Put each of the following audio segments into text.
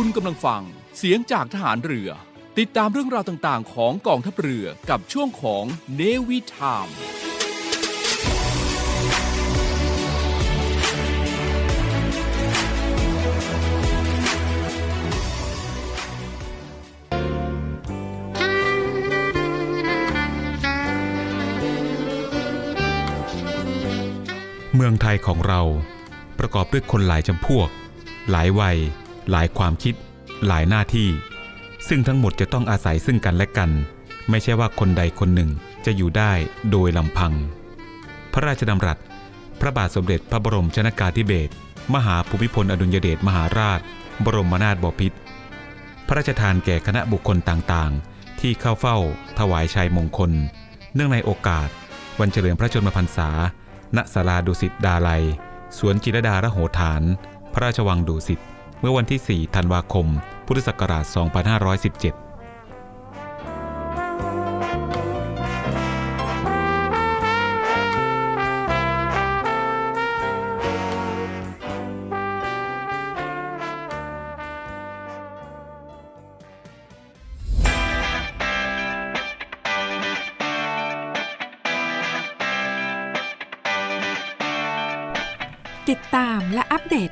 คุณกำลังฟัง เสียงจากทหารเรือ ติดตามเรื่องราวต่างๆ ของกองทัพเรือกับช่วงของเนวิทามเมืองไทยของเราประกอบด้วยคนหลายจำพวก หลายวัย หลายความคิด หลายหน้าที่ ซึ่งทั้งหมดจะต้องอาศัยซึ่งกันและกัน ไม่ใช่ว่าคนใดคนหนึ่งจะอยู่ได้โดยลำพัง พระราชดำรัส พระบาทสมเด็จพระบรมชนากาธิเบศรมหาภูมิพลอดุลยเดชมหาราช บรมนาถบพิตรพระราชทานแก่คณะบุคคลต่างๆ ที่เข้าเฝ้า ถวายชัยมงคล เนื่องในโอกาส วันเฉลิมพระชนมพรรษา ณศาลาดุสิตดาลัย สวนจิรดาระโหฐาน พระราชวังดุสิต เมื่อวันที่ 4 ธันวาคม พุทธศักราช 2517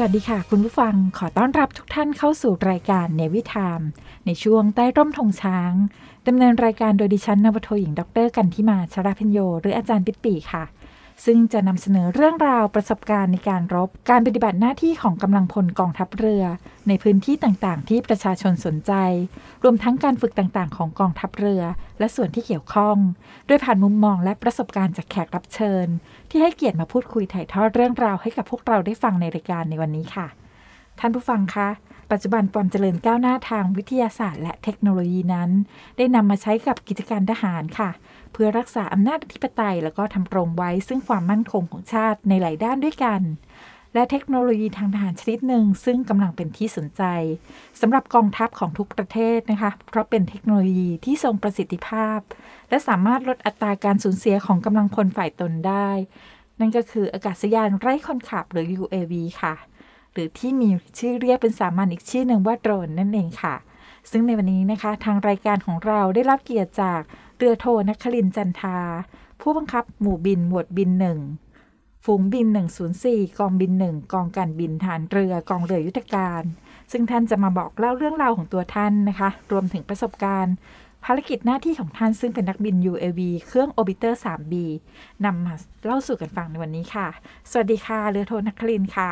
สวัสดีค่ะ คุณผู้ฟังขอต้อนรับทุกท่านเข้าสู่รายการเนวิทามในช่วงใต้ร่มธงช้างดำเนินรายการโดยดิฉันนวโทหญิงดร กันทิมาชราพิญโย หรืออาจารย์ปิตปีค่ะ ซึ่งจะนำเสนอเรื่องราวประสบการณ์ในการรบ การปฏิบัติหน้าที่ของกำลังพลกองทัพเรือ ในพื้นที่ต่างๆ ที่ประชาชนสนใจ รวมทั้งการฝึกต่างๆ ของกองทัพเรือ และส่วนที่เกี่ยวข้อง โดยผ่านมุมมองและประสบการณ์จากแขกรับเชิญ ที่ให้เกียรติมาพูดคุยถ่ายทอดเรื่องราวให้กับพวกเราได้ฟังในรายการในวันนี้ค่ะ ท่านผู้ฟังคะปัจจุบันความเจริญก้าวหน้าทางวิทยาศาสตร์และเทคโนโลยีนั้น ได้นำมาใช้กับกิจการทหารค่ะ เพื่อรักษาอำนาจอธิปไตย แล้วก็ทำรงไว้ซึ่งความมั่นคงของชาติในหลายด้านด้วยกัน และเทคโนโลยีทางทหารชนิดหนึ่งซึ่งกำลังเป็นที่สนใจสำหรับกองทัพของทุกประเทศนะคะ เพราะเป็นเทคโนโลยีที่ทรงประสิทธิภาพ และสามารถลดอัตราการสูญเสียของกำลังพลฝ่ายตนได้ นั่นก็คืออากาศยานไร้คนขับหรือ UAV ค่ะ หรือที่มีชื่อเรียกเป็นสามัญอีกชื่อหนึ่งว่าโดรนนั่นเองค่ะซึ่งในวันนี้นะคะ ทางรายการของเราได้รับเกียรติจาก เรือโทนครินทร์จันทา ผู้บังคับหมู่บินหมวดบินหนึ่งฝูงบิน 104 กองบิน1กองการบินฐานเรือกองเรือยุทธการ ซึ่งท่านจะมาบอกเล่าเรื่องราวของตัวท่านนะคะ รวมถึงประสบการณ์ ภารกิจหน้าที่ของท่านซึ่งเป็นนักบิน UAV เครื่อง Orbiter 3B นำมาเล่าสู่กันฟังในวันนี้ค่ะ สวัสดีค่ะ เรือโทนครินทร์ค่ะ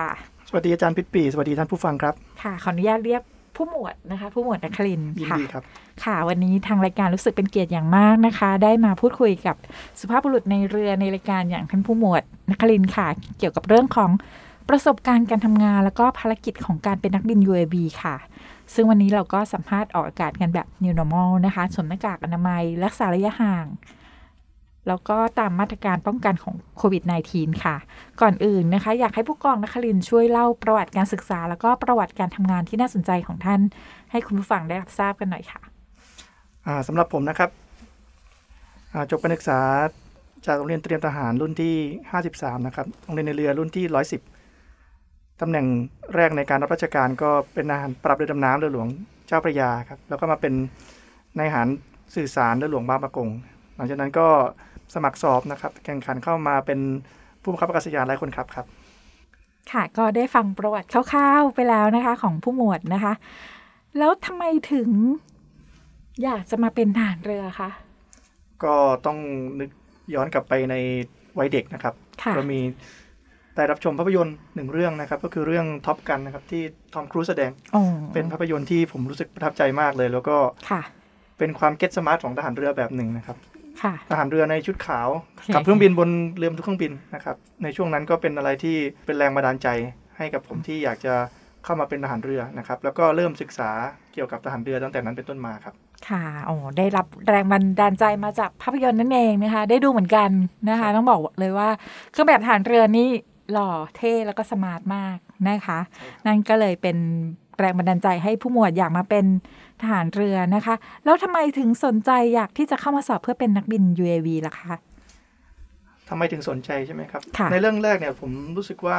สวัสดีอาจารย์พิษปี สวัสดีท่านผู้ฟังครับ ค่ะ ขออนุญาตเรียก ผู้หมวดนะคะ ผู้หมวดนครินทร์ยินค่ะดีครับค่ะวันนี้ทางรายการรู้สึกเป็นเกียรติอย่างมากนะคะ ได้มาพูดคุยกับสุภาพบุรุษในเรือในรายการอย่างท่านผู้หมวดนครินทร์ค่ะ เกี่ยวกับเรื่องของประสบการณ์การทำงาน แล้วก็ภารกิจของการเป็นนักบิน UAV ค่ะ ซึ่งวันนี้เราก็สัมภาษณ์ออกอากาศกันแบบ New Normal นะคะสวมหน้ากากอนามัย รักษาระยะห่าง แล้วก็ตามมาตรการป้องกันของโควิด -19 ค่ะ ก่อนอื่นนะคะ อยากให้ผู้กองนครินช่วยเล่าประวัติการศึกษา แล้วก็ประวัติการทำงานที่น่าสนใจของท่าน ให้คุณผู้ฟังได้รับทราบกันหน่อยค่ะสำหรับผมนะครับจบการศึกษาจากโรงเรียนเตรียมทหารรุ่นที่ 53 นะครับ โรงเรียนในเรือรุ่นที่ 110 ตำแหน่งแรกในการรับราชการก็เป็นนายทหารปรับเรือดำน้ำเรือหลวงเจ้าพระยาครับ แล้วก็มาเป็นนายหารสื่อสารเรือหลวงบางประกง หลังจากนั้นก็ สมัครสอบนะครับ แข่งขันเข้ามาเป็นผู้บังคับอากาศยานไร้คนขับครับ ค่ะ ก็ได้ฟังประวัติคร่าวๆไปแล้วนะคะ ของผู้หมวดนะคะ แล้วทำไมถึงอยากจะมาเป็นทหารเรือคะก็ต้องนึกย้อนกลับไปในวัยเด็กนะครับค่ะก็มีได้รับชมภาพยนตร์หนึ่งเรื่องนะครับ ก็คือเรื่อง Top Gun นะครับ ที่ทอมครูซแสดงอ๋อเป็นภาพยนตร์ที่ผมรู้สึกประทับใจมากเลย แล้วก็ค่ะเป็นความเก๋ smart ของทหารเรือแบบหนึ่งนะครับค่ะ ทหารเรือในชุดขาวค่ะกับเครื่องบินบนเรือบรรทุกเครื่องบินนะครับในช่วงนั้นก็เป็นอะไรที่เป็นแรงบันดาลใจให้กับผมที่อยากจะเข้ามาเป็นทหารเรือนะครับแล้วก็เริ่มศึกษาเกี่ยวกับทหารเรือตั้งแต่นั้นเป็นต้นมาครับค่ะอ๋อได้รับแรงบันดาลใจมาจากภาพยนตร์นั่นเองนะคะ ได้ดูเหมือนกันนะคะ ต้องบอกเลยว่าเครื่องแบบทหารเรือนี่หล่อเท่แล้วก็สมาร์ทมากนะคะ นั่นก็เลยเป็นแรงบันดาลใจให้ผู้หมวดอยากมาเป็น ทหารเรือนะคะ แล้วทำไมถึงสนใจอยากที่จะเข้ามาสอบเพื่อเป็นนักบิน UAV ล่ะคะทำไมถึงสนใจใช่ไหมครับค่ะในเรื่องแรกเนี่ยผมรู้สึกว่า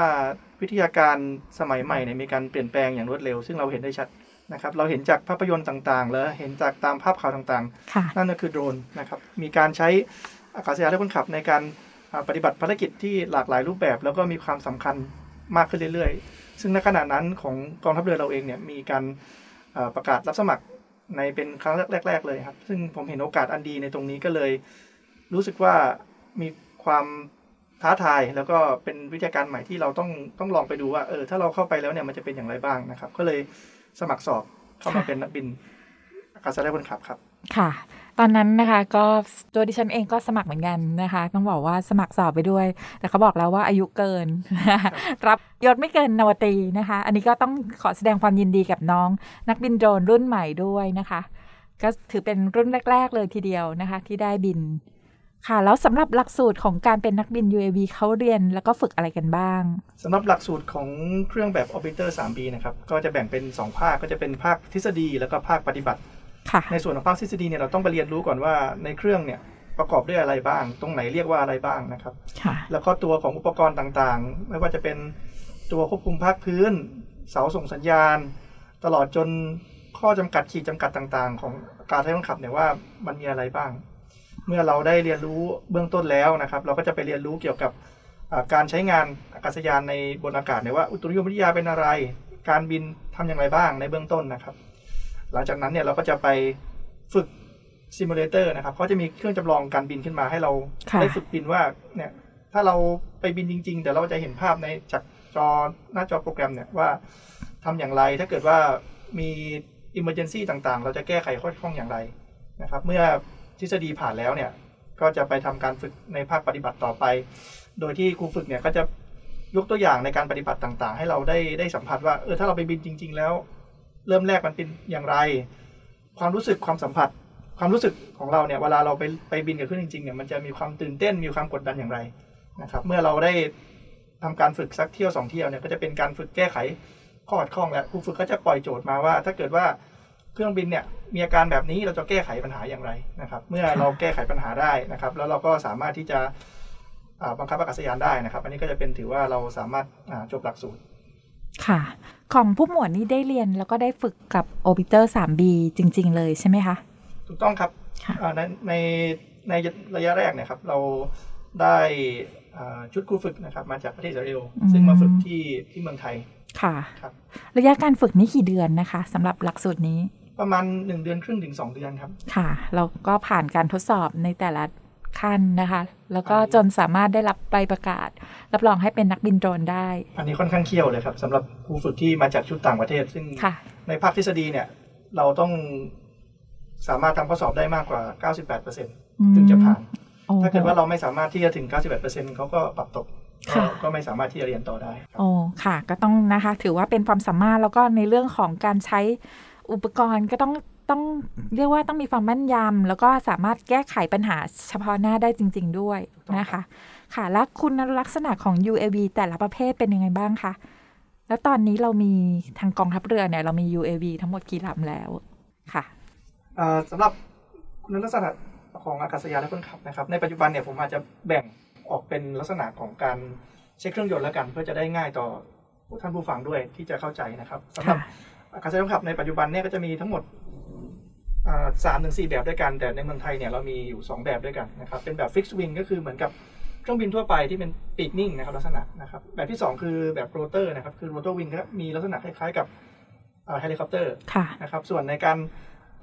วิทยาการสมัยใหม่เนี่ยมีการเปลี่ยนแปลงอย่างรวดเร็ว ซึ่งเราเห็นได้ชัดนะครับ เราเห็นจากภาพยนตร์ต่างๆ แล้วเห็นจากตามภาพข่าวต่างค่ะๆนั่นก็คือโดรนนะครับ มีการใช้อากาศยานและคนขับในการอ่าปฏิบัติภารกิจที่หลากหลายรูปแบบ แล้วก็มีความสำคัญมากขึ้นเรื่อยๆ ซึ่งในขณะนั้นของกองทัพเรือเราเองเนี่ยมีการอ่า ประกาศรับสมัครในเป็นครั้งแรก ๆ เลยครับ ซึ่งผมเห็นโอกาสอันดีในตรงนี้ก็เลย รู้สึกว่ามีความท้าทายแล้วก็เป็นวิทยาการใหม่ที่เราต้องต้องลองไปดูว่าเออถ้าเราเข้าไปแล้วเนี่ยมันจะเป็นอย่างไรบ้างนะครับ ก็เลยสมัครสอบเข้ามาเป็นนักบินอากาศยานคนขับครับ ค่ะ ตอนนั้นนะคะก็ตัวดิฉันเองก็สมัครเหมือนกันนะคะ ต้องบอกว่าสมัครสอบไปด้วย แต่เขาบอกแล้วว่าอายุเกิน รับยศไม่เกินนวตรีนะคะ อันนี้ก็ต้องขอแสดงความยินดีกับน้อง นักบินโดรนรุ่นใหม่ด้วยนะคะ ก็ถือเป็นรุ่นแรก ๆ เลยทีเดียวนะคะ ที่ได้บินค่ะแล้วสำหรับหลักสูตรของการเป็นนักบิน UAV เขาเรียนแล้วก็ฝึกอะไรกันบ้างสำหรับหลักสูตรของเครื่องแบบ Orbiter 3B นะครับ ก็จะแบ่งเป็น 2 ภาคก็จะเป็นภาคทฤษฎีแล้วก็ภาคปฏิบัติ ในส่วนของภาคทฤษฎีเนี่ยเราต้องไปเรียนรู้ก่อนว่าในเครื่องเนี่ยประกอบด้วยอะไรบ้าง ตรงไหนเรียกว่าอะไรบ้างนะครับค่ะแล้วก็ตัวของอุปกรณ์ต่างๆ ไม่ว่าจะเป็นตัวควบคุมภาคพื้น เสาส่งสัญญาณ ตลอดจนข้อจำกัดขีดจำกัดต่างๆ ของการใช้บังคับเนี่ยว่ามันมีอะไรบ้าง เมื่อเราได้เรียนรู้เบื้องต้นแล้วนะครับ เราก็จะไปเรียนรู้เกี่ยวกับอ่าการใช้งานอากาศยานในบนอากาศเนี่ยว่าอุตุนิยมวิทยาเป็นอะไร การบินทำอย่างไรบ้างในเบื้องต้นนะครับ หลังจากนั้นเนี่ยเราก็จะไปฝึก simulator นะครับเขาจะมีเครื่องจำลองการบินขึ้นมาให้เราค่ะได้ฝึกบินว่าเนี่ยถ้าเราไปบินจริง ๆ แต่เราจะเห็นภาพในจากจอหน้าจอโปรแกรมเนี่ยว่าทำอย่างไรถ้าเกิดว่ามี Emergency ต่างๆ เราจะแก้ไขข้อข้องอย่างไรนะครับ เมื่อทฤษฎีผ่านแล้วเนี่ยก็จะไปทำการฝึกในภาคปฏิบัติต่อไป โดยที่ครูฝึกเนี่ยก็จะยกตัวอย่างในการปฏิบัติต่างๆ ให้เราได้ได้สัมผัสว่าเออถ้าเราไปบินจริง ๆ แล้ว เริ่มแรกมันเป็นอย่างไร ความรู้สึกความสัมผัส ความรู้สึกของเราเนี่ยเวลาเราไปไปบินกับเครื่องจริงๆเนี่ยมันจะมีความตื่นเต้นมีความกดดันอย่างไรนะครับ เมื่อเราได้ทำการฝึกสักเที่ยวสองเที่ยวเนี่ยก็จะเป็นการฝึกแก้ไขข้อขัดข้องแล้วครูฝึกก็จะปล่อยโจทย์มาว่า ถ้าเกิดว่าเครื่องบินเนี่ยมีอาการแบบนี้เราจะแก้ไขปัญหาอย่างไรนะครับ เมื่อเราแก้ไขปัญหาได้นะครับ แล้วเราก็สามารถที่จะบังคับอากาศยานได้นะครับ อันนี้ก็จะเป็นถือว่าเราสามารถจบหลักสูตร ค่ะ ของผู้หมวดนี้ได้เรียนแล้วก็ได้ฝึกกับ Orbiter 3B จริง ๆ เลยใช่ไหมคะ ถูกต้องครับค่ะอ่าในในในระยะแรกเนี่ยครับ เราได้อ่าชุดครูฝึกนะครับ มาจากประเทศอิสราเอลซึ่งมาฝึกที่ที่เมืองไทยค่ะครับระยะการฝึกนี้กี่เดือนนะคะสำหรับหลักสูตรนี้ ประมาณหนึ่งเดือนครึ่งถึงสองเดือนครับ ค่ะ เราก็ผ่านการทดสอบในแต่ละ ขั้นนะคะ แล้วก็จนสามารถได้รับใบประกาศ รับรองให้เป็นนักบินโดรนได้ อันนี้ค่อนข้างเคี่ยวเลยครับสำหรับครูฝึกที่มาจากชุดต่างประเทศ ซึ่งค่ะในภาคทฤษฎีเนี่ย เราต้องสามารถทำข้อสอบได้มากกว่า 98%ถึงจะผ่านโอ้โหถ้าเกิดว่าเราไม่สามารถที่จะถึง 98%เขาก็ปรับตกก็ค่ะก็ไม่สามารถที่จะเรียนต่อได้ครับโอ้ค่ะ ก็ต้องนะคะ ถือว่าเป็นความสามารถแล้วก็ในเรื่องของการใช้อุปกรณ์ก็ต้อง ต้องเรียกว่าต้องมีความแม่นยำแล้วก็สามารถแก้ไขปัญหาเฉพาะหน้าได้จริง ๆ ด้วยนะคะ ค่ะ แล้วคุณลักษณะของ UAV แต่ละประเภทเป็นยังไงบ้างคะแล้วตอนนี้เรามีทางกองทัพเรือเนี่ย เรามี UAV ทั้งหมดกี่ลำแล้วค่ะอ่าสำหรับคุณลักษณะของอากาศยานและคนขับนะครับ ในปัจจุบันเนี่ยผมอาจจะแบ่งออกเป็นลักษณะของการเช็คเครื่องยนต์แล้วกัน เพื่อจะได้ง่ายต่อท่านผู้ฟังด้วยที่จะเข้าใจนะครับสำหรับค่ะอากาศยานคนขับในปัจจุบันเนี่ยก็จะมีทั้งหมด สามถึงสี่แบบด้วยกัน แต่ในเมืองไทยเนี่ยเรามีอยู่สองแบบด้วยกันนะครับ เป็นแบบฟิกซ์วิงก็คือเหมือนกับเครื่องบินทั่วไปที่เป็นปีกนิ่งนะครับลักษณะนะครับ แบบที่สองคือแบบโรเตอร์นะครับ คือ rotor wing ก็มีลักษณะคล้ายๆกับเฮลิคอปเตอร์ค่ะนะครับ ส่วนในการ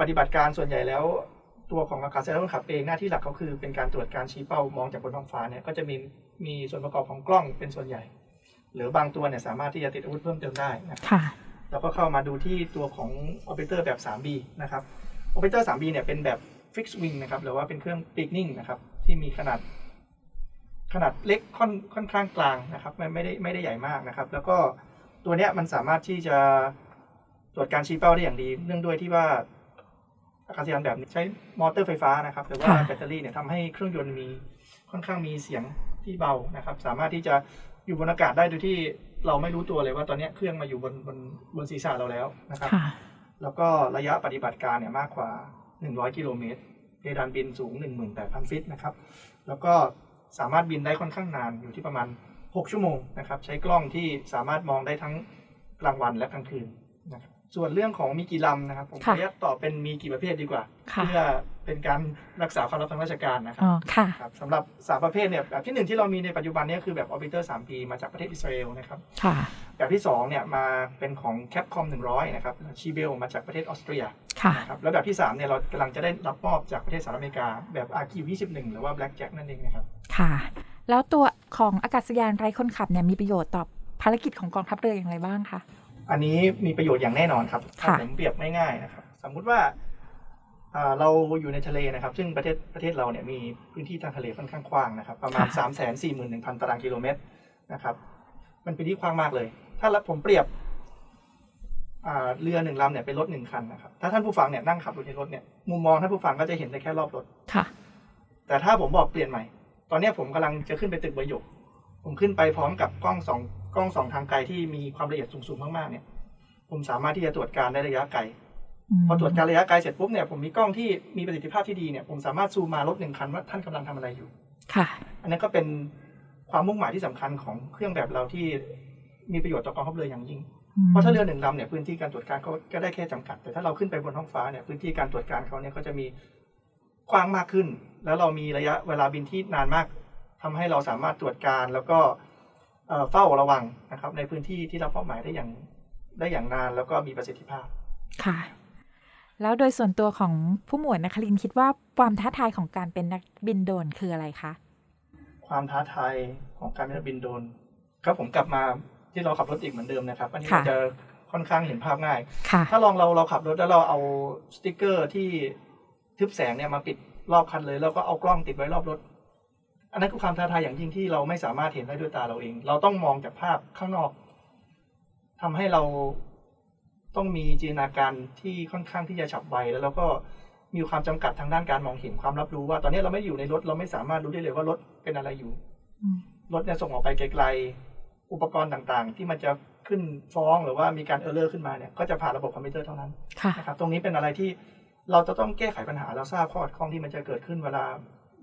ปฏิบัติการส่วนใหญ่แล้วตัวของอากาศยานคนขับเองหน้าที่หลักเขาคือเป็นการตรวจการชี้เป้ามองจากบนท้องฟ้าเนี่ยก็จะมีมีส่วนประกอบของกล้องเป็นส่วนใหญ่ หรือบางตัวเนี่ยสามารถที่จะติดอาวุธเพิ่มเติมได้นะครับค่ะแล้วก็เข้ามาดูที่ตัวของ Orbiter แบบ 3B นะครับ Orbiter 3B เนี่ยเป็นแบบ fixed wing นะครับหรือว่าเป็นเครื่องปีกนิ่งนะครับที่มีขนาดขนาดเล็กค่อนค่อนข้างกลางนะครับไม่ไม่ได้ไม่ได้ใหญ่มากนะครับ แล้วก็ตัวเนี้ยมันสามารถที่จะตรวจการชี้เป้าได้อย่างดี เนื่องด้วยที่ว่าอากาศยานแบบนี้ใช้มอเตอร์ไฟฟ้านะครับหรือว่าแบตเตอรี่เนี่ยทำให้เครื่องยนต์มีค่อนข้างมีเสียงที่เบานะครับ สามารถที่จะอยู่บนอากาศได้โดยที่เราไม่รู้ตัวเลยว่าตอนเนี้ยเครื่องมาอยู่บนบนบนศีรษะเราแล้วนะครับ แล้วก็ระยะปฏิบัติการเนี่ยมากกว่า 100 กิโลเมตรเพดานบินสูง 18,000 ฟิตนะครับ แล้วก็สามารถบินได้ค่อนข้างนานอยู่ที่ประมาณ 6 ชั่วโมงนะครับ ใช้กล้องที่สามารถมองได้ทั้งกลางวันและกลางคืนนะครับส่วนเรื่องของมีกี่ลำนะครับ ผมขอค่ะอนุญาตตอบเป็นมีกี่ประเภทดีกว่าค่ะเพื่อ เป็นการรักษาความลับทางราชการนะครับอ๋อค่ะครับสำหรับสามประเภทเนี่ยแบบที่หนึ่งที่เรามีในปัจจุบันเนี้คือแบบ Orbiter 3P มาจากประเทศอิสราเอลนะครับค่ะแบบที่2เนี่ยมาเป็นของ Capcom 100นะครับชีเบลมาจากประเทศออสเตรียค่ะนะครับแล้วแบบที่3เนี่ยเรากำลังจะได้รับมอบจากประเทศสหรัฐอเมริกาแบบ RQ 21หรือว่า Blackjack นั่นเองนะครับค่ะ แล้วตัวของอากาศยานไร้คนขับเนี่ยมีประโยชน์ต่อภารกิจของกองทัพเรืออย่างไรบ้างคะอันนี้มีประโยชน์อย่างแน่นอนครับถ้าค่ะผมเปรียบง่ายๆนะครับ สมมุติว่าอ่า เราอยู่ในทะเลนะครับ ซึ่งประเทศประเทศเราเนี่ยมีพื้นที่ทางทะเลค่อนข้างกว้างนะครับ ประมาณค่ะ3ามแสนสี่หมื่นหนึ่งพันตารางกิโลเมตรนะครับ มันเป็นที่กว้างมากเลย ถ้าผมเปรียบอ่าเรือหนึ่งลำเนี่ยเป็นรถหนึ่งคันนะครับ ถ้าท่านผู้ฟังเนี่ยนั่งขับอยู่ในรถเนี่ยมุมมองท่านผู้ฟังก็จะเห็นได้แค่รอบรถค่ะ แต่ถ้าผมบอกเปลี่ยนใหม่ ตอนเนี้ยผมกำลังจะขึ้นไปตึกใบหยก ผมขึ้นไปพร้อมกับกล้องสองกล้องสองทางไกลที่มีความละเอียดสูงๆมากๆเนี่ย ผมสามารถที่จะตรวจการได้ระยะไกล พอตรวจการระยะไกลเสร็จปุ๊บเนี่ยผมมีกล้องที่มีประสิทธิภาพที่ดีเนี่ยผมสามารถซูมมารถหนึ่งคันว่าท่านกำลังทำอะไรอยู่ ค่ะ อันนั้นก็เป็นความมุ่งหมายที่สำคัญของเครื่องแบบเราที่มีประโยชน์ต่อกองทัพเรืออย่างยิ่ง เพราะถ้าเรือหนึ่งลำเนี่ยพื้นที่การตรวจการเขาก็ได้แค่จำกัด แต่ถ้าเราขึ้นไปบนท้องฟ้าเนี่ยพื้นที่การตรวจการเขาเนี่ยก็จะมีกว้างมากขึ้น แล้วเรามีระยะเวลาบินที่นานมากทำให้เราสามารถตรวจการแล้วก็เอ่อเฝ้าระวังนะครับ ในพื้นที่ที่เราเป้าหมายได้อย่างได้อย่างนานแล้วก็มีประสิทธิภาพ ค่ะ แล้วโดยส่วนตัวของผู้หมวดนครินทร์คิดว่าความท้าทายของการเป็นนักบินโดรนคืออะไรคะ ความท้าทายของการเป็นนักบินโดรนครับผมกลับมาที่เราขับรถอีกเหมือนเดิมนะครับ อันนี้ค่ะมันจะค่อนข้างเห็นภาพง่ายค่ะถ้าลองเราเราขับรถแล้วเราเอาสติกเกอร์ที่ทึบแสงเนี่ยมาปิดรอบคันเลย แล้วก็เอากล้องติดไว้รอบรถ อันนั้นคือความท้าทายอย่างยิ่งที่เราไม่สามารถเห็นได้ด้วยตาเราเอง เราต้องมองจากภาพข้างนอกทำให้เรา ต้องมีจินตนาการที่ค่อนข้างที่จะฉับไวแล้วเราก็มีความจำกัดทางด้านการมองเห็นความรับรู้ว่า ตอนนี้เราไม่ได้อยู่ในรถเราไม่สามารถรู้ได้เลยว่ารถเป็นอะไรอยู่อืมรถเนี่ยส่งออกไปไกลๆอุปกรณ์ต่างๆ ที่มันจะขึ้นฟ้องหรือว่ามีการ error ขึ้นมาเนี่ยก็จะผ่านระบบคอมพิวเตอร์เท่านั้นค่ะนะครับตรงนี้เป็นอะไรที่เราจะต้องแก้ไขปัญหาเราทราบข้อขัดข้องที่มันจะเกิดขึ้นเวลา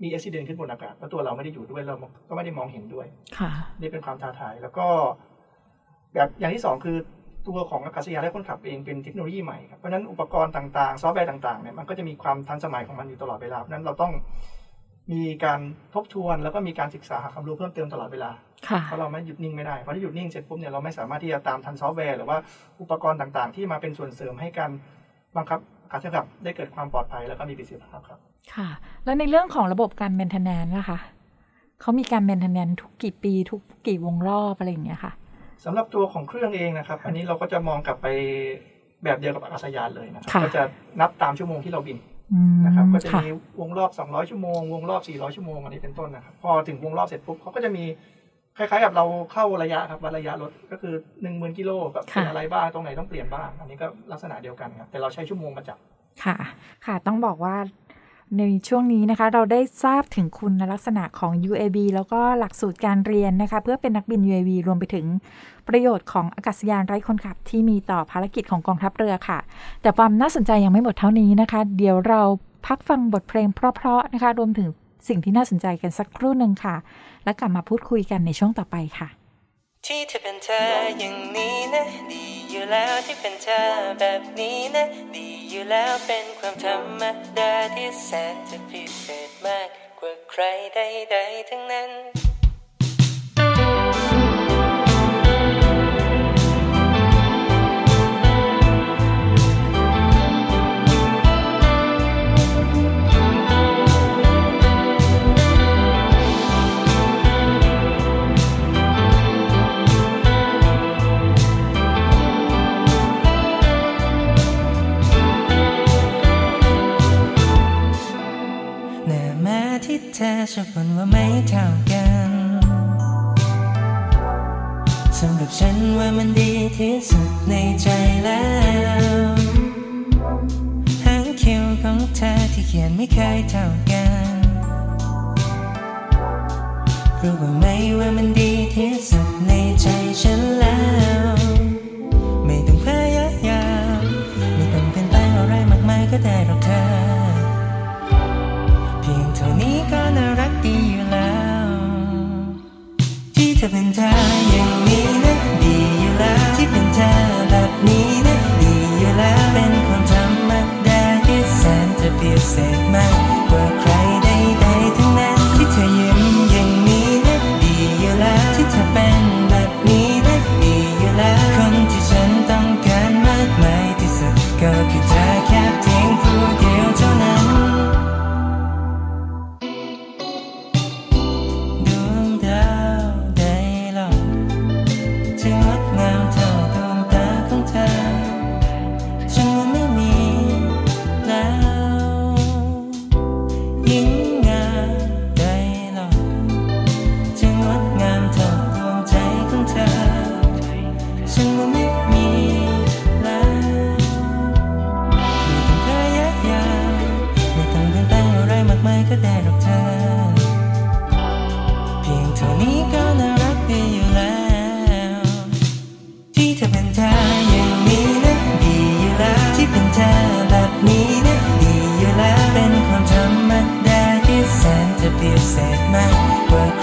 มีอุบัติเหตุขึ้นบนอากาศแล้วตัวเราไม่ได้อยู่ด้วยเราก็ไม่ได้มองเห็นด้วย ค่ะ นี่เป็นความท้าทายแล้วก็ แบบอย่างที่สองคือ ตัวของอากาศยานและคนขับเองเป็นเทคโนโลยีใหม่ครับเพราะฉะนั้นอุปกรณ์ต่างๆ ซอฟต์แวร์ต่างๆเนี่ยมันก็จะมีความทันสมัยของมันอยู่ตลอดเวลาเพราะฉะนั้นเราต้องมีการทบทวนแล้วก็มีการศึกษาหาความรู้เพิ่มเติมตลอดเวลาค่ะเพราะเราไม่หยุดนิ่งไม่ได้เพราะถ้าหยุดนิ่งเสร็จปุ๊บเนี่ยเราไม่สามารถที่จะตามทันซอฟต์แวร์หรือว่าอุปกรณ์ต่างๆ ที่มาเป็นส่วนเสริมให้การบังคับการใช้ขับได้เกิดความปลอดภัยแล้วก็มีประสิทธิภาพครับ ค่ะ แล้วในเรื่องของระบบการเมนเทนแนนล่ะคะเขามีการเมนเทนแนนทุกกี่ปี ทุกกี่วงรอบอะไรอย่างเงี้ยค่ะ สำหรับตัวของเครื่องเองนะครับ อันนี้เราก็จะมองกลับไปแบบเดียวกับอากาศยานเลยนะครับค่ะก็จะนับตามชั่วโมงที่เราบินอืมนะครับก็จะค่ะมีวงรอบ 200 ชั่วโมง วงรอบ 400 ชั่วโมงอันนี้เป็นต้นนะครับพอถึงวงรอบเสร็จปุ๊บเขาก็จะมีคล้ายๆกับเราเข้าระยะครับวัดระยะรถก็คือ 1 0,000กิโลแบบเป็นอะไรบ้างตรงไหนต้องเปลี่ยนบ้าง อันนี้ก็ลักษณะเดียวกันครับแต่เราใช้ชั่วโมงมาจับค่ะ ค่ะต้องบอกว่าในช่วงนี้นะคะเราได้ทราบถึงคุณลักษณะของ UAV แล้วก็หลักสูตรการเรียนนะคะ เพื่อเป็นนักบิน UAV รวมไปถึง ประโยชน์ของอากาศยานไร้คนขับที่มีต่อภารกิจของกองทัพเรือค่ะ แต่ความน่าสนใจยังไม่หมดเท่านี้นะคะ เดี๋ยวเราพักฟังบทเพลงเพราะๆนะคะ รวมถึงสิ่งที่น่าสนใจกันสักครู่หนึ่งค่ะ แล้วกลับมาพูดคุยกันในช่วงต่อไปค่ะ ที่เธอเป็นเธออย่างนี้นะดีอยู่แล้วที่เป็นเธอแบบนี้นะดีอยู่แล้วเป็นความธรรมดาที่แสนจะพิเศษมากกว่าใครใดๆทั้งนั้น ธอชอบบ่นว่าไม่เท่ากันสำหรับฉันว่ามันดีที่สุดในใจแล้วหางคิ้วของเธอที่เขียนไม่เคยเท่ากันรู้ว่าไหมว่ามันดีที่สุดในใจฉันแล้ว ไม่ต้องพยายามไม่ต้องเปลี่ยนแปลงอะไรมากมายก็ได้หรอกเธอ ที่เ feels that my work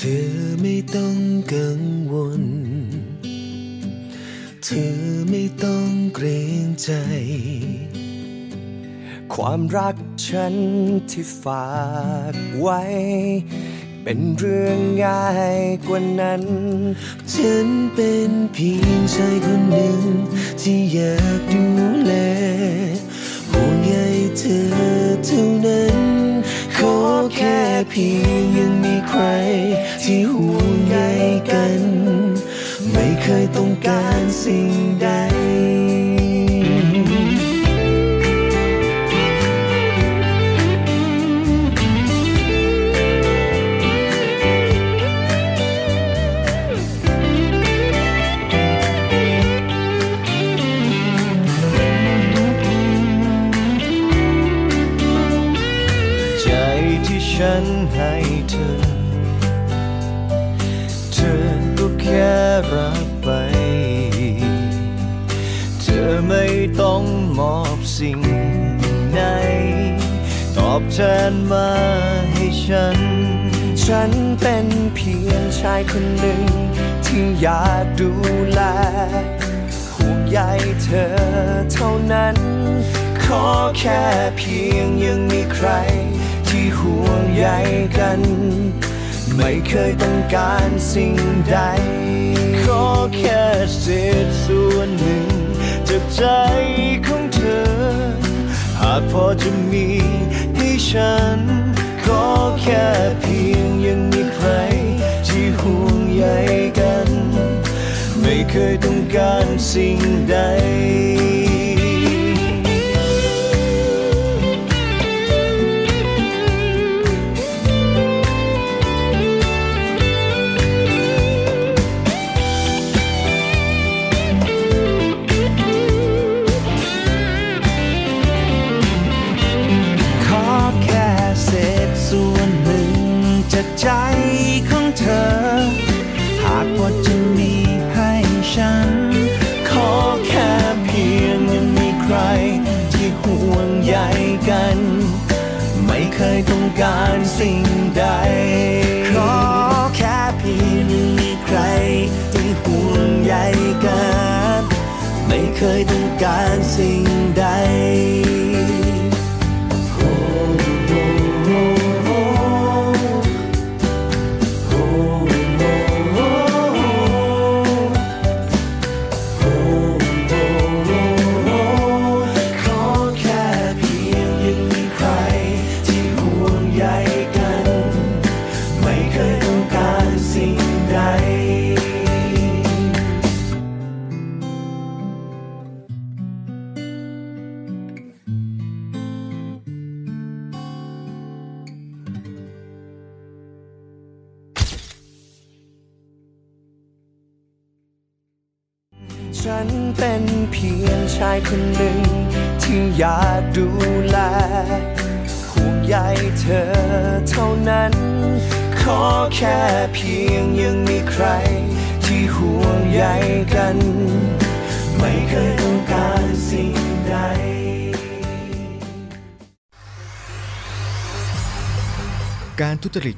เธอไม่ต้องกังวล เธอไม่ต้องเกรงใจ ความรักฉันที่ฝากไว้ เป็นเรื่องง่ายกว่านั้น ฉันเป็นเพียงชายคนหนึ่ง ที่อยากดูแลห่วงใยเธอเท่านั้น แค่เพียงยังมีใคร ที่ห่วงใยกัน ไม่เคยต้องการสิ่งใด ตอบแทนมาให้ฉัน ฉันเป็นเพียงชายคนหนึ่ง ที่อยากดูแลห่วงใยเธอเท่านั้น ขอแค่เพียงยังมีใคร ที่ห่วงใยกัน ไม่เคยต้องการสิ่งใด ขอแค่เศษส่วนหนึ่งจากใจของเธอ หากพอจะมี ฉัน ขอแค่เพียงยังมีใคร ที่ห่วงใยกัน ไม่เคยต้องการสิ่งใด ทุจริต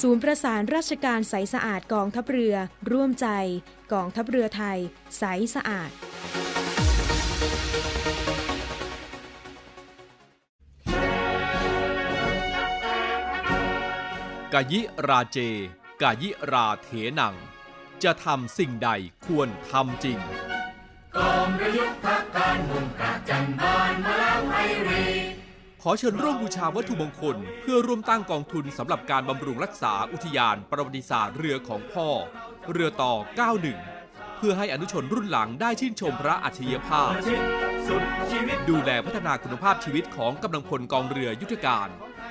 ศูนย์ประสานราชการใสสะอาดกองทัพเรือ ร่วมใจ กองทัพเรือไทย ใสสะอาด กายิราเจ กายิราเถนัง จะทำสิ่งใดควรทำจริง ขอเชิญร่วมบูชาวัตถุมงคล เพื่อร่วมตั้งกองทุนสำหรับการบำรุงรักษาอุทยานประวัติศาสตร์เรือของพ่อ เรือต่อ 91 เพื่อให้อนุชนรุ่นหลังได้ชื่นชมพระอัจฉริยภาพ ดูแลพัฒนาคุณภาพชีวิตของกำลังพลกองเรือยุทธการ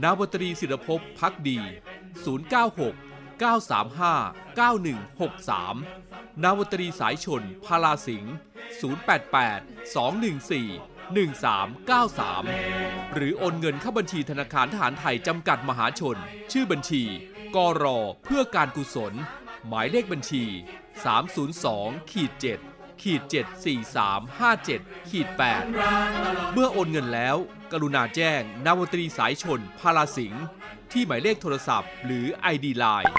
นาวตรีศิรภพพักดี 096 935 9163 นาวตรีสายชน พาลาสิงห์088 214 1393 หรือโอนเงินเข้าบัญชีธนาคารทหารไทยจำกัดมหาชน ชื่อบัญชีกรอเพื่อการกุศล หมายเลขบัญชี 302ขีด7 ขีด74357ขีด8เมื่อโอนเงินแล้ว กรุณาแจ้งนาวตรีสายชนพาลาสิงห์ที่หมายเลขโทรศัพท์ หรือ ID Line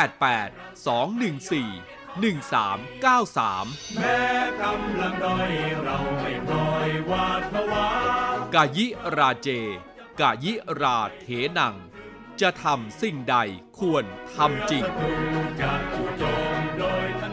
088 214 1393 แม้กำลังด้อยเราไม่ปล่อยวาดผวากายิราเจ กายิราเถนัง จะทำสิ่งใดควรทำจริงจะจู่โจมโดยทัน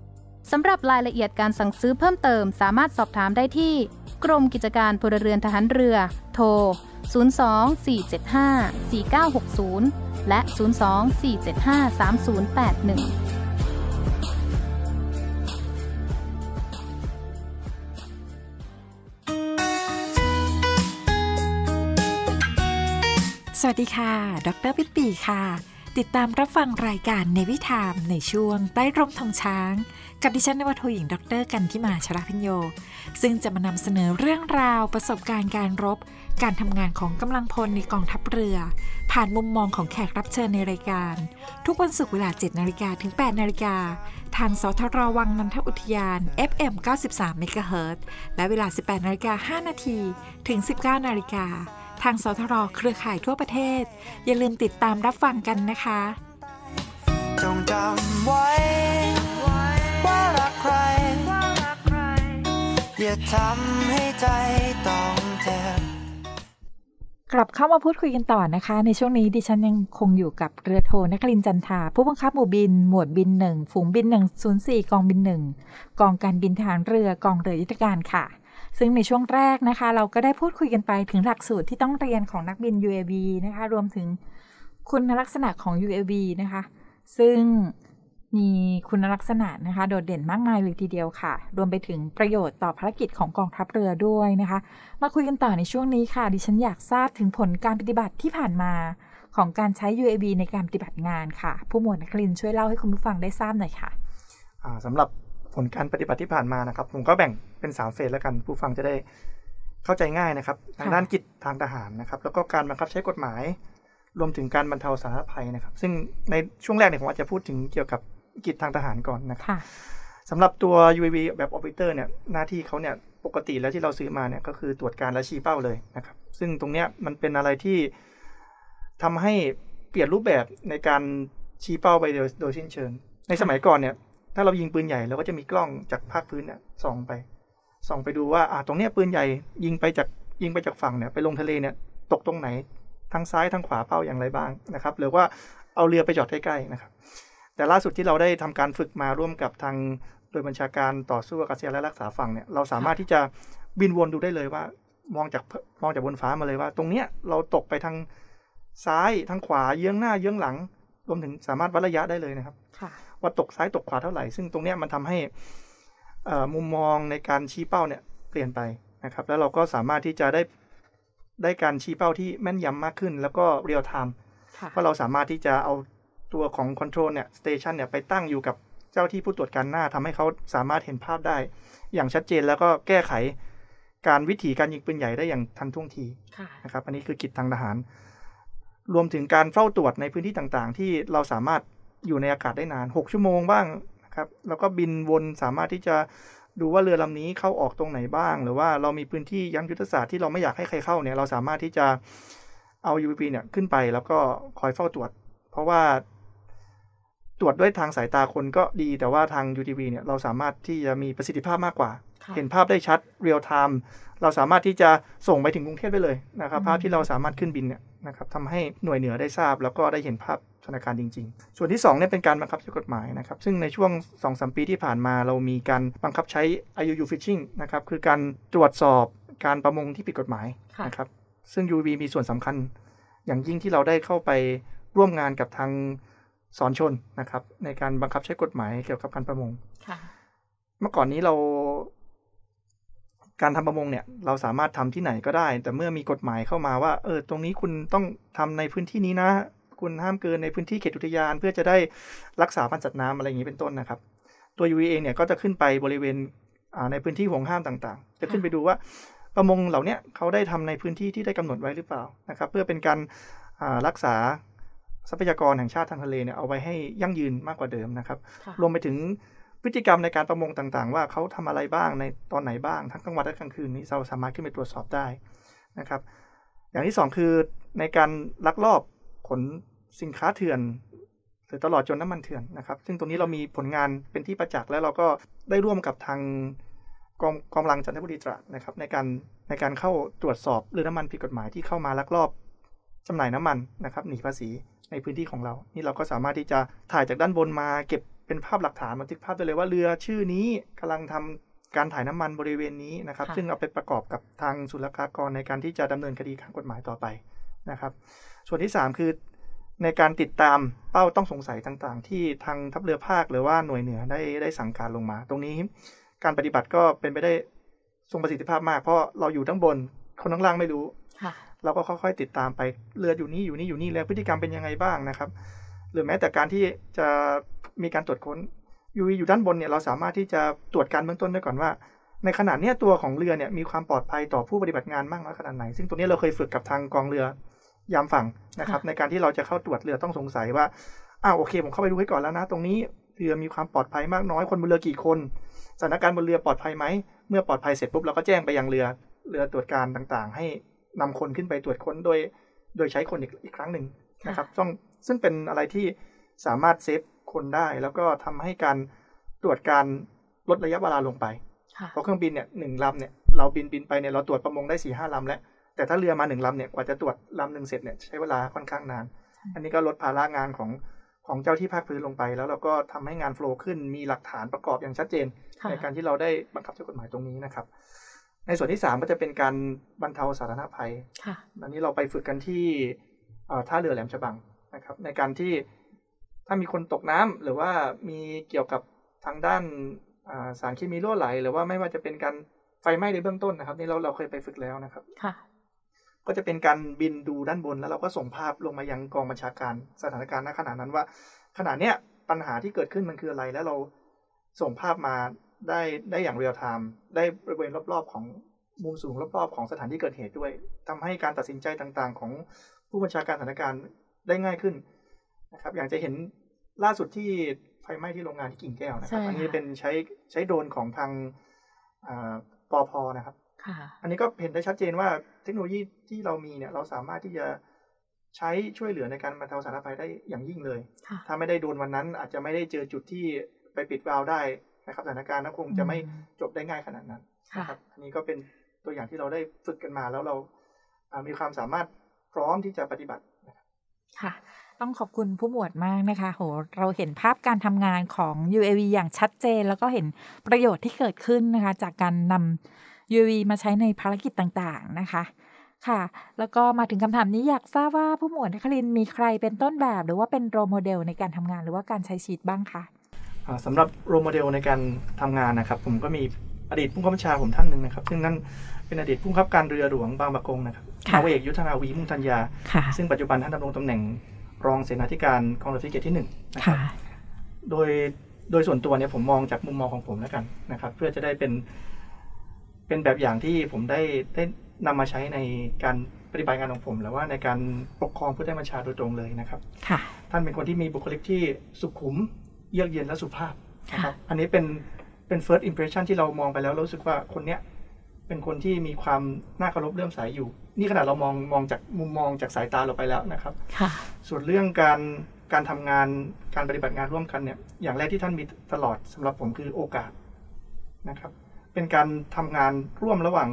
สำหรับรายละเอียดการสั่งซื้อเพิ่มเติมสามารถสอบถามได้ที่ กรมกิจการพลเรือนทหารเรือ โทร 02-475-4960 และ 02-475-3081สวัสดีค่ะ ดรปิปีค่ะ ติดตามรับฟังรายการในวิถามในช่วงใต้ร่มทองช้าง กับดิฉันนวทหญิงดร กันทิมาชราพิญโย ซึ่งจะมานำเสนอเรื่องราวประสบการณ์การรบ การทำงานของกำลังพลในกองทัพเรือ ผ่านมุมมองของแขกรับเชิญในรายการ ทุกวันศุกร์เวลา 7นาฬิกาถึง 8นาฬิกาทางสทรวังนันทอุทยาน FM 93เมกะเฮิรตและเวลา 18นาฬิกา5นาทีถึง 19นาฬิกา ทางสทรเครือข่ายทั่วประเทศ อย่าลืมติดตามรับฟังกันนะคะ จงจำไว้ ว่ารักใคร อย่าทำให้ใจต้องเจ็บกลับเข้ามาพูดคุยกันต่อนะคะ ในช่วงนี้ดิฉันยังคงอยู่กับเรือโทนครินทร์จันทา ผู้บังคับหมู่บิน หมวดบินหนึ่งฝูงบินหนึ่งศูนย์สี่กองบินหนึ่งกองการบินทหารเรือกองเรือยุทธการค่ะ ซึ่งในช่วงแรกนะคะ เราก็ได้พูดคุยกันไปถึงหลักสูตรที่ต้องเรียนของนักบิน UAV นะคะ รวมถึงคุณลักษณะของ UAV นะคะ ซึ่งมีคุณลักษณะนะคะ โดดเด่นมากมายเลยทีเดียวค่ะ รวมไปถึงประโยชน์ต่อภารกิจของกองทัพเรือด้วยนะคะ มาคุยกันต่อในช่วงนี้ค่ะ ดิฉันอยากทราบถึงผลการปฏิบัติที่ผ่านมาของการใช้ UAV ในการปฏิบัติงานค่ะ ผู้หมวดนักลินช่วยเล่าให้คุณผู้ฟังได้ทราบหน่อยค่ะสำหรับ ผลการปฏิบัติที่ผ่านมานะครับ ผมก็แบ่งเป็น3เฟสแล้วกัน ผู้ฟังจะได้เข้าใจง่ายนะครับ ทางด้านกิจทางทหารนะครับ แล้วก็การบังคับใช้กฎหมาย รวมถึงการบรรเทาสาธารณภัยนะครับ ซึ่งในช่วงแรกเนี่ยผมอาจจะพูดถึงเกี่ยวกับกิจทางทหารก่อนนะครับค่ะสำหรับตัว UAV แบบ Orbiter เนี่ยหน้าที่เขาเนี่ยปกติแล้วที่เราซื้อมาเนี่ยก็คือตรวจการและชี้เป้าเลยนะครับ ซึ่งตรงเนี้ยมันเป็นอะไรที่ทำให้เปลี่ยนรูปแบบในการชี้เป้าไปโดยโดยสิ้นเชิง ในสมัยก่อนเนี่ย ถ้าเรายิงปืนใหญ่เราก็จะมีกล้องจากภาคพื้นเนี่ยส่องไปส่องไปดูว่าอ่าตรงเนี้ยปืนใหญ่ยิงไปจากยิงไปจากฝั่งเนี่ยไปลงทะเลเนี่ยตกตรงไหนทางซ้ายทางขวาเป้าอย่างไรบ้างนะครับ หรือว่าเอาเรือไปจอดใกล้ๆนะครับ แต่ล่าสุดที่เราได้ทำการฝึกมาร่วมกับทางโดยบัญชาการต่อสู้อากาศยานและรักษาฝั่งเนี่ยเราสามารถที่จะบินวนดูได้เลยว่ามองจากมองจากบนฟ้ามาเลยว่า ตรงเนี้ยเราตกไปทางซ้ายทางขวาเยื้องหน้าเยื้องหลัง รวมถึงสามารถวัดระยะได้เลยนะครับค่ะ ว่าตกซ้ายตกขวาเท่าไหร่ ซึ่งตรงเนี้ยมันทำให้เอ่อมุมมองในการชี้เป้าเนี่ยเปลี่ยนไปนะครับ แล้วเราก็สามารถที่จะได้ได้การชี้เป้าที่แม่นยำมากขึ้น แล้วก็ real time ค่ะเพราะเราสามารถที่จะเอาตัวของ control เนี่ย station เนี่ยไปตั้งอยู่กับเจ้าหน้าที่ผู้ตรวจการหน้าทำให้เขาสามารถเห็นภาพได้ อย่างชัดเจนแล้วก็แก้ไขการวิถีการยิงปืนใหญ่ได้อย่างทันท่วงทีค่ะนะครับอันนี้คือกิจทางทหาร รวมถึงการเฝ้าตรวจในพื้นที่ต่างๆ ที่เราสามารถ อยู่ในอากาศได้นาน 6 ชั่วโมงบ้างนะครับ แล้วก็บินวนสามารถที่จะดูว่าเรือลำนี้เข้าออกตรงไหนบ้าง หรือว่าเรามีพื้นที่ยังยุทธศาสตร์ที่เราไม่อยากให้ใครเข้าเนี่ยเราสามารถที่จะเอา UVP เนี่ยขึ้นไปแล้วก็คอยเฝ้าตรวจ เพราะว่าตรวจด้วยทางสายตาคนก็ดีแต่ว่าทาง UTV เนี่ยเราสามารถที่จะมีประสิทธิภาพมากกว่าค่ะเห็นภาพได้ชัดเรียลไทม์เราสามารถที่จะส่งไปถึงกรุงเทพได้เลยนะครับอืมภาพที่เราสามารถขึ้นบินเนี่ย นะครับทำให้หน่วยเหนือได้ทราบ แล้วก็ได้เห็นภาพสถานการณ์จริง ๆ ส่วนที่2เนี่ยเป็นการบังคับใช้กฎหมายนะครับ ซึ่งในช่วง2อสปีที่ผ่านมาเรามีการบังคับใช้ IUU Fishing นะครับคือการตรวจสอบการประมงที่ผิดกฎหมายค่ะนะครับซึ่ง UV มีส่วนสำคัญ อย่างยิ่งที่เราได้เข้าไปร่วมงานกับทางสอนชนนะครับ ในการบังคับใช้กฎหมายเกี่ยวกับการประมงค่ะเมื่อก่อนนี้เรา การทำประมงเนี่ยเราสามารถทำที่ไหนก็ได้ แต่เมื่อมีกฎหมายเข้ามาว่า เออ ตรงนี้คุณต้องทำในพื้นที่นี้นะ คุณห้ามเกินในพื้นที่เขตอุทยาน เพื่อจะได้รักษาพันธุ์สัตว์น้ำอะไรอย่างนี้เป็นต้นนะครับ ตัว UV เองเนี่ยก็จะขึ้นไปบริเวณอ่าในพื้นที่ห่วงห้ามต่างๆ จะขึ้นไปดูว่าประมงเหล่าเนี้ยเขาได้ทำในพื้นที่ที่ได้กำหนดไว้หรือเปล่านะครับ เพื่อเป็นการอ่ารักษาทรัพยากรแห่งชาติทางทะเลเนี่ยเอาไว้ให้ยั่งยืนมากกว่าเดิมนะครับค่ะรวมไปถึง พฤติกรรมในการประมงต่างๆ ว่าเขาทำอะไรบ้างในตอนไหนบ้างทั้งกลางวันและกลางคืนนี้เราสามารถขึ้นไปตรวจสอบได้นะครับ อย่างที่สองคือในการลักลอบขนสินค้าเถื่อนหรือตลอดจนน้ำมันเถื่อนนะครับ ซึ่งตรงนี้เรามีผลงานเป็นที่ประจักษ์และเราก็ได้ร่วมกับทางกองกองกำลังจันทบุรีตราดนะครับ ในการในการเข้าตรวจสอบเรือน้ำมันผิดกฎหมายที่เข้ามาลักลอบจำหน่ายน้ำมันนะครับหนีภาษีในพื้นที่ของเรา นี่เราก็สามารถที่จะถ่ายจากด้านบนมาเก็บ เป็นภาพหลักฐานบันทึกภาพได้เลยว่าเรือชื่อนี้กำลังทำการถ่ายน้ำมันบริเวณนี้นะครับค่ะซึ่งเอาไปประกอบกับทางศุลกากรในการที่จะดำเนินคดีทางกฎหมายต่อไปนะครับ ส่วนที่ 3 คือในการติดตามเป้าต้องสงสัยต่างๆ ที่ทางทัพเรือภาคหรือว่าหน่วยเหนือได้ได้สั่งการลงมา ตรงนี้การปฏิบัติก็เป็นไปได้ทรงประสิทธิภาพมาก เพราะเราอยู่ทั้งบน คนข้างล่างไม่รู้ค่ะเราก็ค่อยๆติดตามไปเรืออยู่นี่อยู่นี่อยู่นี่แล้วพฤติกรรมเป็นยังไงบ้างนะครับ หรือแม้แต่การที่จะมีการตรวจค้นอยู่อยู่ด้านบนเนี่ยเราสามารถที่จะตรวจการเบื้องต้นได้ก่อนว่า ในขณะเนี้ยตัวของเรือเนี่ยมีความปลอดภัยต่อผู้ปฏิบัติงานมากน้อยขนาดไหน ซึ่งตัวนี้เราเคยฝึกกับทางกองเรือยามฝั่งนะครับค่ะในการที่เราจะเข้าตรวจเรือต้องสงสัยว่าอ้าวโอเค ผมเข้าไปดูให้ก่อนแล้วนะ ตรงนี้เรือมีความปลอดภัยมากน้อยคนบนเรือกี่คนสถานการณ์บนเรือปลอดภัยไหมเมื่อปลอดภัยเสร็จปุ๊บเราก็แจ้งไปยังเรือเรือตรวจการต่างๆ ให้นำคนขึ้นไปตรวจค้นโดย โดยใช้คนอีกอีกครั้งหนึ่งนะครับ ต้อง ซึ่งเป็นอะไรที่สามารถเซฟคนได้ แล้วก็ทำให้การตรวจการลดระยะเวลาลงไปค่ะเพราะเครื่องบินเนี่ยหนึ่งลำเนี่ยลเราบินบินไปเนี่ยเราตรวจประมงได้สี่ห้าลำแล้ว แต่ถ้าเรือมาหนึ่งลำเนี่ยกว่าจะตรวจลำหนึ่งเสร็จเนี่ยใช้เวลาค่อนข้างนาน อันนี้ก็ลดภาระงานของของเจ้าที่ภาคพื้นลงไป แล้วเราก็ทำให้งานโฟล์ขึ้นมีหลักฐานประกอบอย่างชัดเจนค่ะในการที่เราได้บังคับใช้กฎหมายตรงนี้นะครับ ในส่วนที่สามก็จะเป็นการบรรเทาสาธารณภัยค่ะอันนี้เราไปฝึกกันที่เอ่อท่าเรือแหลมฉบัง นะครับ ในการที่ถ้ามีคนตกน้ำหรือว่ามีเกี่ยวกับทางด้านอ่าสารเคมีรั่วไหล หรือว่าไม่ว่าจะเป็นการไฟไหม้ในเบื้องต้นนะครับ นี่เราเราเคยไปฝึกแล้วนะครับค่ะก็จะเป็นการบินดูด้านบนแล้วเราก็ส่งภาพลงมายังกองบัญชาการสถานการณ์ณขณะนั้นว่าขณะเนี้ยปัญหาที่เกิดขึ้นมันคืออะไร แล้วเราส่งภาพมาได้ได้อย่างเรียลไทม์ได้บริเวณรอบๆ ของมุมสูงรอบๆ ของสถานที่เกิดเหตุด้วยทำให้การตัดสินใจต่างๆ ของผู้บัญชาการสถานการณ์ ได้ง่ายขึ้นนะครับ อย่างจะเห็นล่าสุดที่ไฟไหม้ที่โรงงานที่กิ่งแก้วนะครับใช่ค่ะอันนี้เป็นใช้ใช้โดรนของทางอ่าปอพนะครับค่ะอันนี้ก็เห็นได้ชัดเจนว่าเทคโนโลยีที่เรามีเนี่ย เราสามารถที่จะใช้ช่วยเหลือในการบรรเทาสาธารณภัยได้อย่างยิ่งเลยค่ะถ้าไม่ได้โดนวันนั้น อาจจะไม่ได้เจอจุดที่ไปปิดวาล์วได้นะครับสถานการณ์ก็คงจะไม่จบได้ง่ายขนาดนั้นค่ะนะครับ อันนี้ก็เป็นตัวอย่างที่เราได้ฝึกกันมาแล้วเราอ่ามีความสามารถพร้อมที่จะปฏิบัติ ค่ะต้องขอบคุณผู้หมวดมากนะคะ โห เราเห็นภาพการทำงานของ UAV อย่างชัดเจน แล้วก็เห็นประโยชน์ที่เกิดขึ้นนะคะ จากการนำ UAV มาใช้ในภารกิจต่างๆนะคะ ค่ะ แล้วก็มาถึงคำถามนี้อยากทราบว่าผู้หมวดนครินมีใครเป็นต้นแบบ หรือว่าเป็นโรโมเดลในการทำงานหรือว่าการใช้ชีวิตบ้างคะสำหรับโรโมเดลในการทำงานนะครับ ผมก็มี อดีตผู้บังคับบัญชาผมท่านหนึ่งนะครับ ซึ่งนั่นเป็นอดีตผู้บังคับการเรือหลวงบางปะกงนะครับค่ะ นาวาเอกยุทธนาวีมุ่งธัญญา ค่ะ ซึ่งปัจจุบันท่านดำรงตำแหน่งรองเสนาธิการกองเรือฟริเกตที่หนึ่งนะครับค่ะโดยโดยส่วนตัวเนี่ยผมมองจากมุมมองของผมแล้วกันนะครับ เพื่อจะได้เป็นเป็นแบบอย่างที่ผมได้ได้นำมาใช้ในการปฏิบัติงานของผมหรือว่าในการปกครองผู้ใต้บัญชาโดยตรงเลยนะครับ ค่ะ ท่านเป็นคนที่มีบุคลิกที่สุขุม เยือกเย็นและสุภาพนะครับ อันนี้เป็น เป็น first impression ที่เรามองไปแล้วเรารู้สึกว่าคนเนี้ยเป็นคนที่มีความน่าเคารพเลื่อมใสอยู่ นี่ขนาดเรามองมองจากมุมมองจากสายตาเราไปแล้วนะครับค่ะส่วนเรื่องการการทำงานการปฏิบัติงานร่วมกันเนี่ย อย่างแรกที่ท่านมีตลอดสำหรับผมคือโอกาสนะครับ เป็นการทำงานร่วมระหว่าง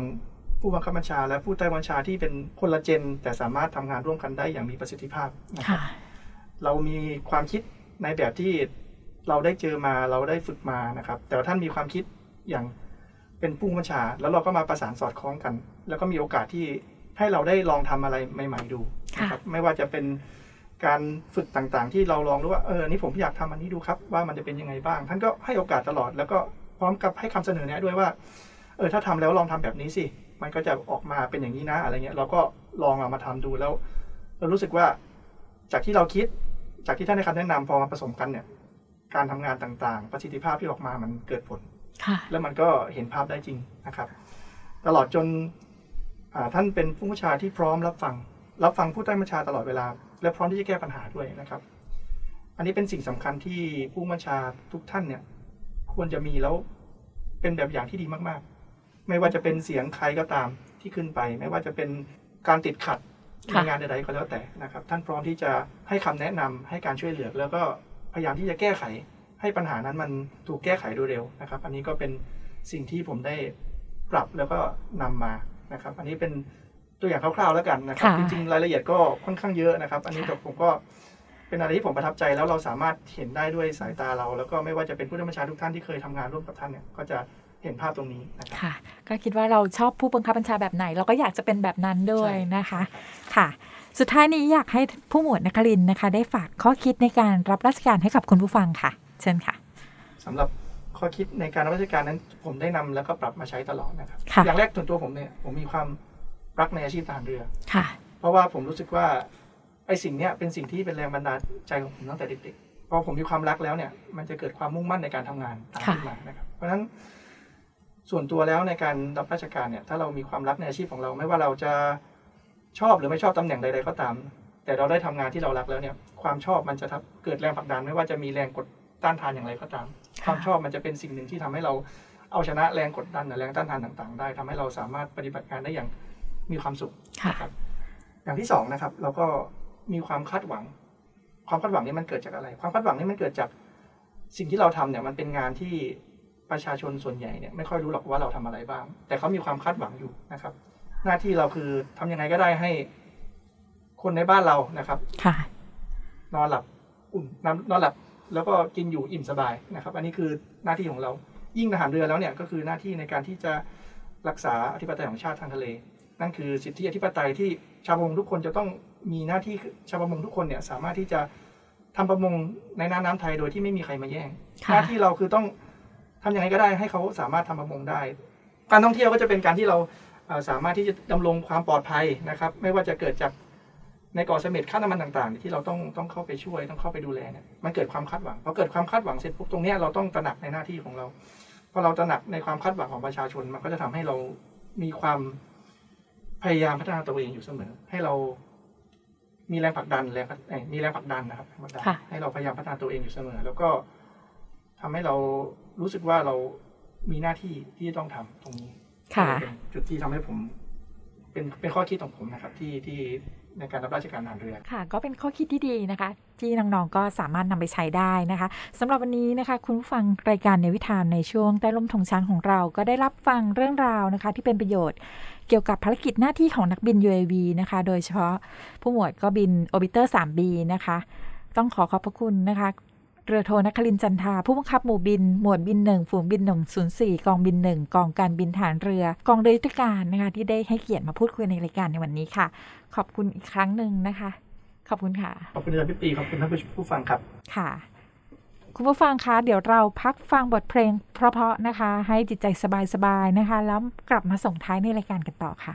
ผู้บังคับบัญชา และผู้ใต้บัญชาที่เป็นคนละเจน แต่สามารถทำงานร่วมกันได้อย่างมีประสิทธิภาพนะครับค่ะเรามีความคิดในแบบที่ เราได้เจอมาเราได้ฝึกมานะครับ แต่ว่าท่านมีความคิดอย่างเป็นผู้บัญชา แล้วเราก็มาประสานสอดคล้องกัน แล้วก็มีโอกาสที่ให้เราได้ลองทำอะไรใหม่ ๆ ดูนะครับไม่ว่าจะเป็นการฝึกต่างๆ ที่เราลองดูว่าเอออนนี่ผมอยากทำอันนี้ดูครับ ว่ามันจะเป็นยังไงบ้าง ท่านก็ให้โอกาสตลอด แล้วก็พร้อมกับให้คำเสนอแนะด้วยว่าเออถ้าทำแล้วลองทำแบบนี้สิมันก็จะออกมาเป็นอย่างนี้นะอะไรเงี้ยเราก็ลองเอามาทำดูแล้ว เรารู้สึกว่าจากที่เราคิด จากที่ท่านให้คำแนะนำพอมาผสมกันเนี่ย การทำงานต่างๆ ประสิทธิภาพที่ออกมามันเกิดผลค่ะแล้วมันก็เห็นภาพได้จริงนะครับ ตลอดจนอ่าท่านเป็นผู้บัญชาที่พร้อมรับฟัง รับฟังผู้ใต้บัญชาตลอดเวลา และพร้อมที่จะแก้ปัญหาด้วยนะครับ อันนี้เป็นสิ่งสำคัญที่ผู้บัญชาทุกท่านเนี่ย ควรจะมีแล้วเป็นแบบอย่างที่ดีมากๆ ไม่ว่าจะเป็นเสียงใครก็ตามที่ขึ้นไป ไม่ว่าจะเป็นการติดขัดในค่ะงานใดๆก็แล้วแต่นะครับ ท่านพร้อมที่จะให้คำแนะนำให้การช่วยเหลือแล้วก็ พยายามที่จะแก้ไขให้ปัญหานั้นมันถูกแก้ไขโดยเร็วนะครับ อันนี้ก็เป็นสิ่งที่ผมได้ปรับแล้วก็นำมานะครับ อันนี้เป็นตัวอย่างคร่าวๆแล้วกันนะครับค่ะจริงๆรายละเอียดก็ค่อนข้างเยอะนะครับ อันนี้แต่ผมก็เป็นอะไรที่ผมประทับใจแล้วเราสามารถเห็นได้ด้วยสายตาเรา แล้วก็ไม่ว่าจะเป็นผู้บัญชาทุกท่านที่เคยทำงานร่วมกับท่านเนี่ยก็จะเห็นภาพตรงนี้นะครับค่ะ ก็คิดว่าเราชอบผู้บังคับบัญชาแบบไหน เราก็อยากจะเป็นแบบนั้นด้วยนะคะ ค่ะ สุดท้ายนี้อยากให้ผู้หมวดนครินทร์นะคะ ได้ฝากข้อคิดในการรับราชการให้กับคุณผู้ฟังค่ะ เชิญค่ะสำหรับข้อคิดในการรับราชการนั้น ผมได้นำแล้วก็ปรับมาใช้ตลอดนะครับค่ะอย่างแรกส่วนตัวผมเนี่ยผมมีความรักในอาชีพทหารเรือค่ะ เพราะว่าผมรู้สึกว่าไอ้สิ่งเนี้ยเป็นสิ่งที่เป็นแรงบันดาลใจของผมตั้งแต่เด็กๆพอผมมีความรักแล้วเนี่ย มันจะเกิดความมุ่งมั่นในการทำงานตามค่ะขึ้นมานะครับ เพราะฉะนั้นส่วนตัวแล้วในการรับราชการเนี่ย ถ้าเรามีความรักในอาชีพของเรา ไม่ว่าเราจะ ชอบหรือไม่ชอบตำแหน่งใดๆก็ตาม แต่เราได้ทำงานที่เรารักแล้วเนี่ย ความชอบมันจะทำเกิดแรงผลักดันไม่ว่าจะมีแรงกดต้านทานอย่างไรก็ตาม ความชอบมันจะเป็นสิ่งหนึ่งที่ทำให้เราเอาชนะแรงกดดันหรือแรงต้านทานต่าง ๆ ได้ทำให้เราสามารถปฏิบัติงานได้อย่างมีความสุข ค่ะนะครับอย่างที่สองนะครับเราก็มีความคาดหวัง ความคาดหวังนี้มันเกิดจากอะไร ความคาดหวังนี้มันเกิดจากสิ่งที่เราทำเนี่ยมันเป็นงานที่ประชาชนส่วนใหญ่เนี่ยไม่ค่อยรู้หรอกว่าเราทำอะไรบ้าง แต่เขามีความคาดหวังอยู่นะครับ หน้าที่เราคือทำยังไงก็ได้ให้ คนในบ้านเรานะครับ ค่ะ นอนหลับอุ่นนอนนอนหลับ แล้วก็กินอยู่อิ่มสบายนะครับ อันนี้คือหน้าที่ของเรา ยิ่งทหารเรือแล้วเนี่ยก็คือหน้าที่ในการที่จะรักษาอธิปไตยของชาติทางทะเล นั่นคือสิทธิอธิปไตยที่ชาวประมงทุกคนจะต้องมีหน้าที่ชาวประมงทุกคนเนี่ย สามารถที่จะทำประมงในน้ำน้ำไทยโดยที่ไม่มีใครมาแย่งค่ะหน้าที่เราคือต้องทำยังไงก็ได้ให้เขาสามารถทำประมงได้ การท่องเที่ยวก็จะเป็นการที่เราเอ่อ สามารถที่จะดำรงความปลอดภัยนะครับ ไม่ว่าจะเกิดจากในเกาะเสม็ดค่าน้ำมันต่างๆ ที่เราต้องต้องเข้าไปช่วยต้องเข้าไปดูแลเนี่ยมันเกิดความคาดหวังพอเกิดความคาดหวังเสร็จปุ๊บตรงเนี้ยเราต้องตระหนักในหน้าที่ของเราพอเราตระหนักในความคาดหวังของประชาชนมันก็จะทำให้เรามีความพยายามพัฒนาตัวเองอยู่เสมอ ให้เรามีแรงผลักดันแรงเอ่อมีแรงผลักดันนะครับแรงผลักดันค่ะให้เราพยายามพัฒนาตัวเองอยู่เสมอ แล้วก็ทำให้เรารู้สึกว่าเรามีหน้าที่ที่จะต้องทำตรงนี้ ค่ะเป็นจุดที่ทำให้ผม เป็นเป็นข้อคิดของผมนะครับ ที่ที่ในการรับราชการทหารเรือค่ะ ก็เป็นข้อคิดที่ดีนะคะ ที่น้องๆก็สามารถนำไปใช้ได้นะคะสำหรับวันนี้นะคะ คุณผู้ฟังรายการในวิถานในช่วงใต้ร่มธงช้างของเรา ก็ได้รับฟังเรื่องราวนะคะ ที่เป็นประโยชน์เกี่ยวกับภารกิจหน้าที่ของนักบิน UAV นะคะ โดยเฉพาะผู้หมวดก็บิน Orbiter 3B นะคะ ต้องขอขอบพระคุณนะคะ เรือโทนครินทร์จันทา ผู้บังคับหมู่บิน หมวดบินหนึ่งฝูงบินหนึ่งศูนย์สี่กองบินหนึ่งกองการบินฐานเรือ กองเรือยุทธการนะคะที่ได้ให้เกียรติมาพูดคุยในรายการในวันนี้ค่ะ ขอบคุณอีกครั้งหนึ่งนะคะ ขอบคุณค่ะ ขอบคุณอาจารย์พี่ปีขอบคุณท่านผู้ฟังครับค่ะคุณผู้ฟังคะเดี๋ยวเราพักฟังบทเพลงเพราะๆนะคะ ให้จิตใจสบายๆนะคะ แล้วกลับมาส่งท้ายในรายการกันต่อค่ะ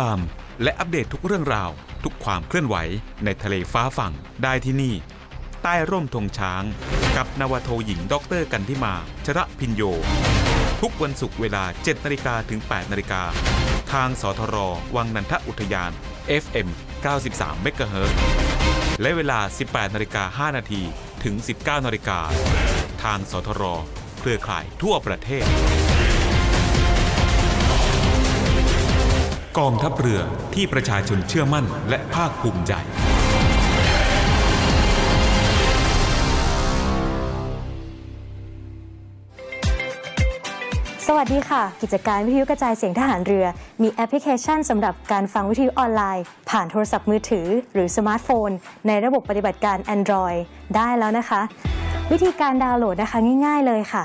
ตาม และอัปเดตทุกเรื่องราว ทุกความเคลื่อนไหวในทะเลฟ้าฝั่งได้ที่นี่ ใต้ร่มธงช้าง กับนวาโทหญิงด็อกเตอร์กันทิมาชระพินโย ทุกวันศุกร์เวลา 7นาฬิกาถึง8นาฬิกาทางสทร วังนันทอุทยาน FM 93 MHz และเวลา 18นาฬิกา5นาทีถึง 19นาฬิกาทางสทร เครือข่ายทั่วประเทศ กองทัพเรือที่ประชาชนเชื่อมั่นและภาคภูมิใจ สวัสดีค่ะ กิจการวิทยุกระจายเสียงทหารเรือ มีแอปพลิเคชันสำหรับการฟังวิทยุออนไลน์ ผ่านโทรศัพท์มือถือ หรือสมาร์ทโฟน ในระบบปฏิบัติการ Android ได้แล้วนะคะ วิธีการดาวน์โหลดนะคะง่าย ๆ เลยค่ะ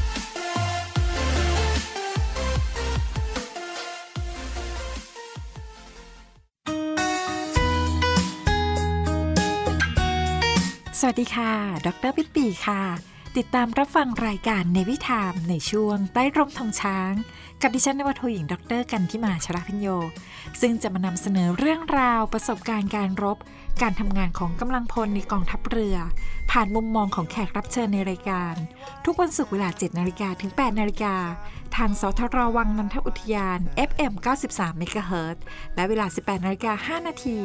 สวัสดีค่ะ ดรปิ๊ปปีค่ะ ติดตามรับฟังรายการในวิถามในช่วงใต้ร่มทองช้าง กับดิฉันนวทหญิง ดรกันทิมาชราพิญโย ซึ่งจะมานำเสนอเรื่องราวประสบการณ์การรบ การทำงานของกำลังพลในกองทัพเรือ ผ่านมุมมองของแขกรับเชิญในรายการ ทุกวันศุกร์เวลา 7นาฬิกาถึง 8นาฬิกาทางสทรวังนันทอุทยาน FM 93 MHz และเวลา 18นาฬิกา5นาที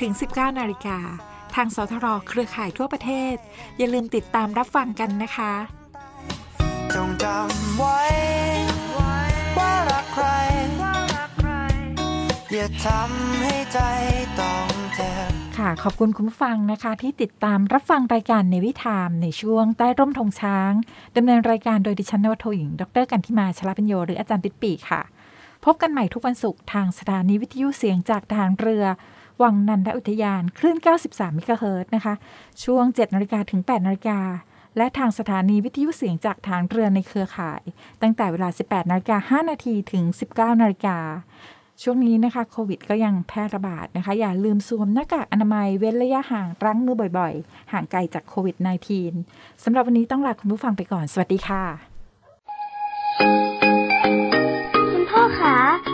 ถึง 19นาฬิกา ทางสทรเครือข่ายทั่วประเทศ อย่าลืมติดตามรับฟังกันนะคะ จงจำไว้ ว่ารักใคร อย่าทำให้ใจต้องเจ็บค่ะ ขอบคุณคุณฟังนะคะ ที่ติดตามรับฟังรายการในวิถามในช่วงใต้ร่มธงช้างดำเนินรายการโดยดิฉันนวโทหญิง ดรกันทิมาชลาปัญโยหรืออาจารย์ปิดปีค่ะ พบกันใหม่ทุกวันศุกร์ทางสถานีวิทยุเสียงจากทารเรือ วังนันทอุทยาน คลื่น 93 มิกะเฮิรตซ์นะคะ ช่วง 7นาฬิกาถึง 8นาฬิกา และทางสถานีวิทยุเสียงจากทารเรือในเครือข่าย ตั้งแต่เวลา 18นาฬิกา5นาทีถึง 19นาฬิกาช่วงนี้นะคะโควิดก็ยังแพร่ระบาดนะคะ อย่าลืมสวมหน้ากากอนามัยเว้นระยะห่างล้งมือบ่อยๆ ห่างไกลจากโควิด -19 สำหรับวันนี้ต้องลาคุณผู้ฟังไปก่อน สวัสดีค่ะ คุณพ่อคะ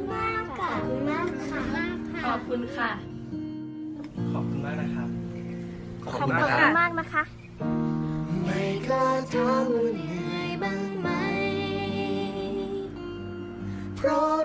า ขอบคุณค่ะ ขอบคุณมากนะครับ ขอบคุณมากนะคะ ไม่ก็ทำเหนื่อยบ้างไหมเพราะ